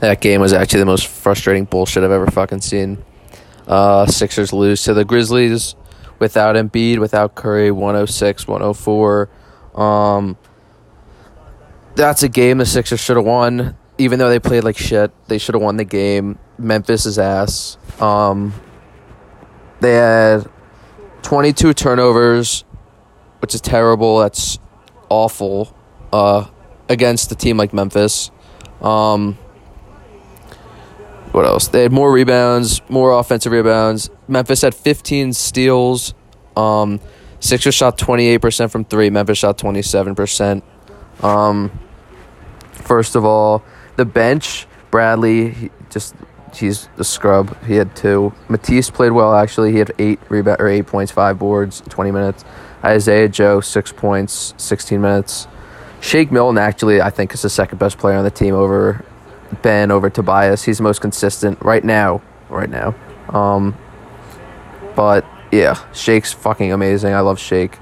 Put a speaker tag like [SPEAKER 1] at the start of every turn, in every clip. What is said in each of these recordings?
[SPEAKER 1] That game was actually the most frustrating bullshit I've ever fucking seen. Uh, Sixers lose to the Grizzlies without Embiid, without Curry, 106, 104. Um, that's a game the Sixers should have won. Even though they played like shit, they should have won the game. Memphis' is ass. Um, they had 22 turnovers, which is terrible. That's awful uh, against a team like Memphis. Um, what else? They had more rebounds, more offensive rebounds. Memphis had 15 steals. Um, Sixers shot 28% from three. Memphis shot 27%. Um, first of all, the bench, Bradley, he just he's a scrub. He had two. Matisse played well actually. He had eight rebound or eight points, five boards, 20 minutes. Isaiah Joe six points, 16 minutes. Shake Milton actually I think is the second best player on the team over Ben over Tobias. He's the most consistent right now. Right now. Um, but yeah, Shake's fucking amazing. I love Shake.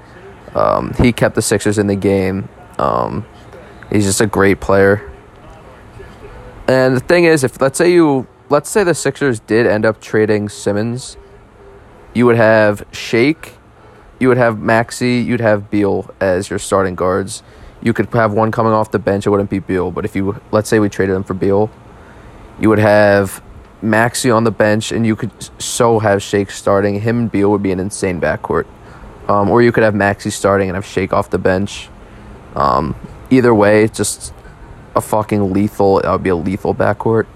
[SPEAKER 1] Um, he kept the Sixers in the game. Um, he's just a great player. And the thing is, if let's say you let's say the Sixers did end up trading Simmons, you would have Shake, you would have Maxey, you'd have Beal as your starting guards. You could have one coming off the bench. It wouldn't be Beal, but if you let's say we traded him for Beal, you would have Maxey on the bench, and you could so have Shake starting. Him and Beal would be an insane backcourt. Um, or you could have Maxey starting and have Shake off the bench. Um, either way, it's just a fucking lethal. That would be a lethal backcourt.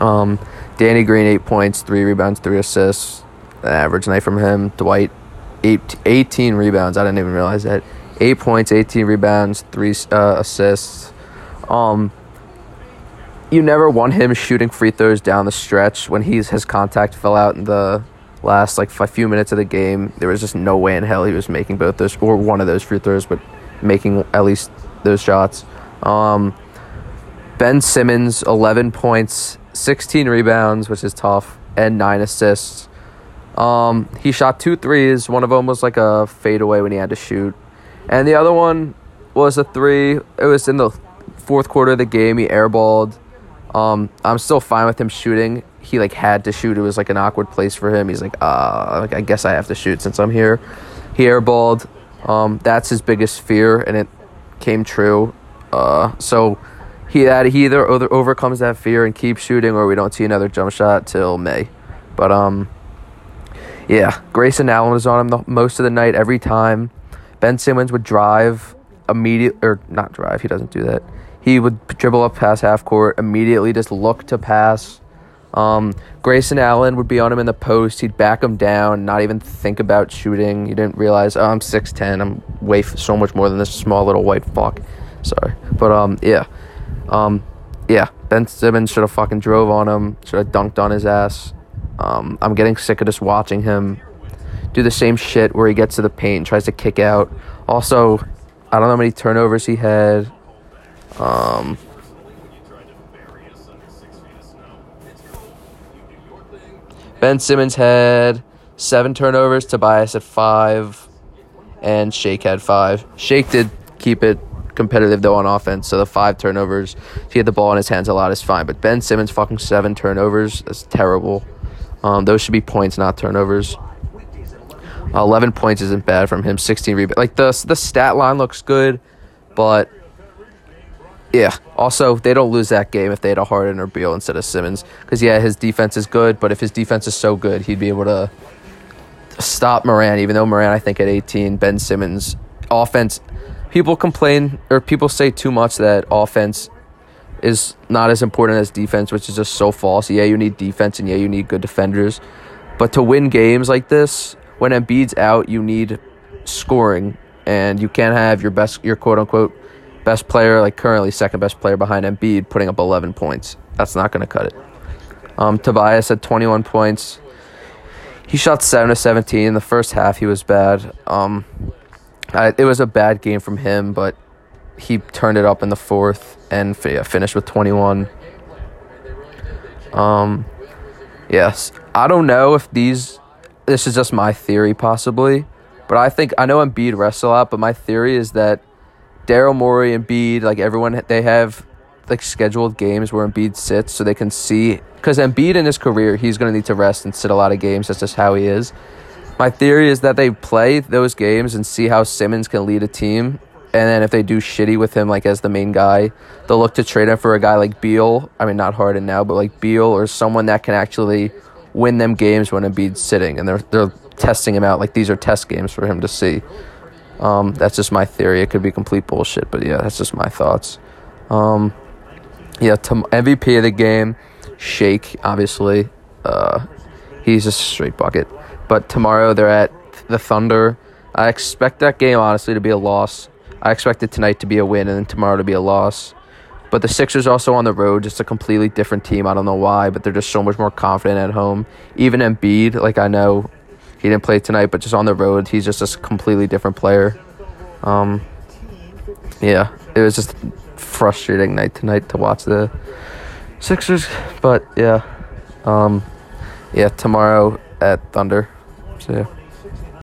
[SPEAKER 1] Um, Danny Green eight points, three rebounds, three assists. An average night from him. Dwight eight, 18 rebounds. I didn't even realize that. Eight points, 18 rebounds, three uh, assists. Um, you never want him shooting free throws down the stretch when he's his contact fell out in the last like a few minutes of the game. There was just no way in hell he was making both those or one of those free throws, but making at least those shots. Um, ben Simmons, 11 points, 16 rebounds, which is tough, and nine assists. Um, he shot two threes. One of them was like a fadeaway when he had to shoot, and the other one was a three. It was in the fourth quarter of the game. He airballed. Um, I'm still fine with him shooting. He like had to shoot. It was like an awkward place for him. He's like, uh, like I guess I have to shoot since I'm here. He airballed. Um, that's his biggest fear, and it came true. Uh, so he had he either over- overcomes that fear and keeps shooting, or we don't see another jump shot till May. But um, yeah, Grayson Allen was on him the, most of the night every time. Ben Simmons would drive immediate or not drive. He doesn't do that. He would dribble up past half court immediately, just look to pass. Um, Grayson Allen would be on him in the post. He'd back him down, not even think about shooting. You didn't realize, oh, I'm six ten. I'm way f- so much more than this small little white fuck. Sorry, but um, yeah, um, yeah. Ben Simmons should have fucking drove on him. Should have dunked on his ass. Um, I'm getting sick of just watching him do the same shit where he gets to the paint and tries to kick out. Also, I don't know how many turnovers he had. Um, Ben Simmons had seven turnovers. Tobias had five, and Shake had five. Shake did keep it competitive though on offense. So the five turnovers, he had the ball in his hands a lot is fine. But Ben Simmons fucking seven turnovers. That's terrible. Um, those should be points, not turnovers. Uh, Eleven points isn't bad from him. Sixteen rebounds. Like the the stat line looks good, but yeah. Also, they don't lose that game if they had a Harden or Beal instead of Simmons. Because yeah, his defense is good, but if his defense is so good, he'd be able to stop Morant. Even though Morant, I think at eighteen, Ben Simmons offense. People complain or people say too much that offense is not as important as defense, which is just so false. Yeah, you need defense and yeah, you need good defenders. But to win games like this, when Embiid's out, you need scoring, and you can't have your best, your quote unquote best player, like currently second best player behind Embiid, putting up 11 points. That's not going to cut it. Um, Tobias had 21 points. He shot 7 to 17. In the first half, he was bad. Um, I, it was a bad game from him, but he turned it up in the fourth and yeah, finished with 21. Um, yes, I don't know if these. This is just my theory, possibly, but I think I know Embiid rests a lot. But my theory is that Daryl Morey and Embiid, like everyone, they have like scheduled games where Embiid sits so they can see because Embiid in his career he's going to need to rest and sit a lot of games. That's just how he is. My theory is that they play those games and see how Simmons can lead a team, and then if they do shitty with him like as the main guy, they'll look to trade him for a guy like Beal. I mean, not Harden now, but like Beal or someone that can actually win them games when Embiid's sitting, and they're they're testing him out like these are test games for him to see. Um, that's just my theory. It could be complete bullshit, but yeah, that's just my thoughts. Um, yeah, MVP of the game, Shake. Obviously, uh, he's a straight bucket. But tomorrow they're at the Thunder. I expect that game honestly to be a loss. I expect it tonight to be a win and then tomorrow to be a loss. But the Sixers also on the road, just a completely different team. I don't know why, but they're just so much more confident at home. Even Embiid, like I know he didn't play tonight, but just on the road, he's just a completely different player. Um, yeah, it was just frustrating night tonight to watch the Sixers, but yeah, um, yeah, tomorrow at Thunder. So yeah.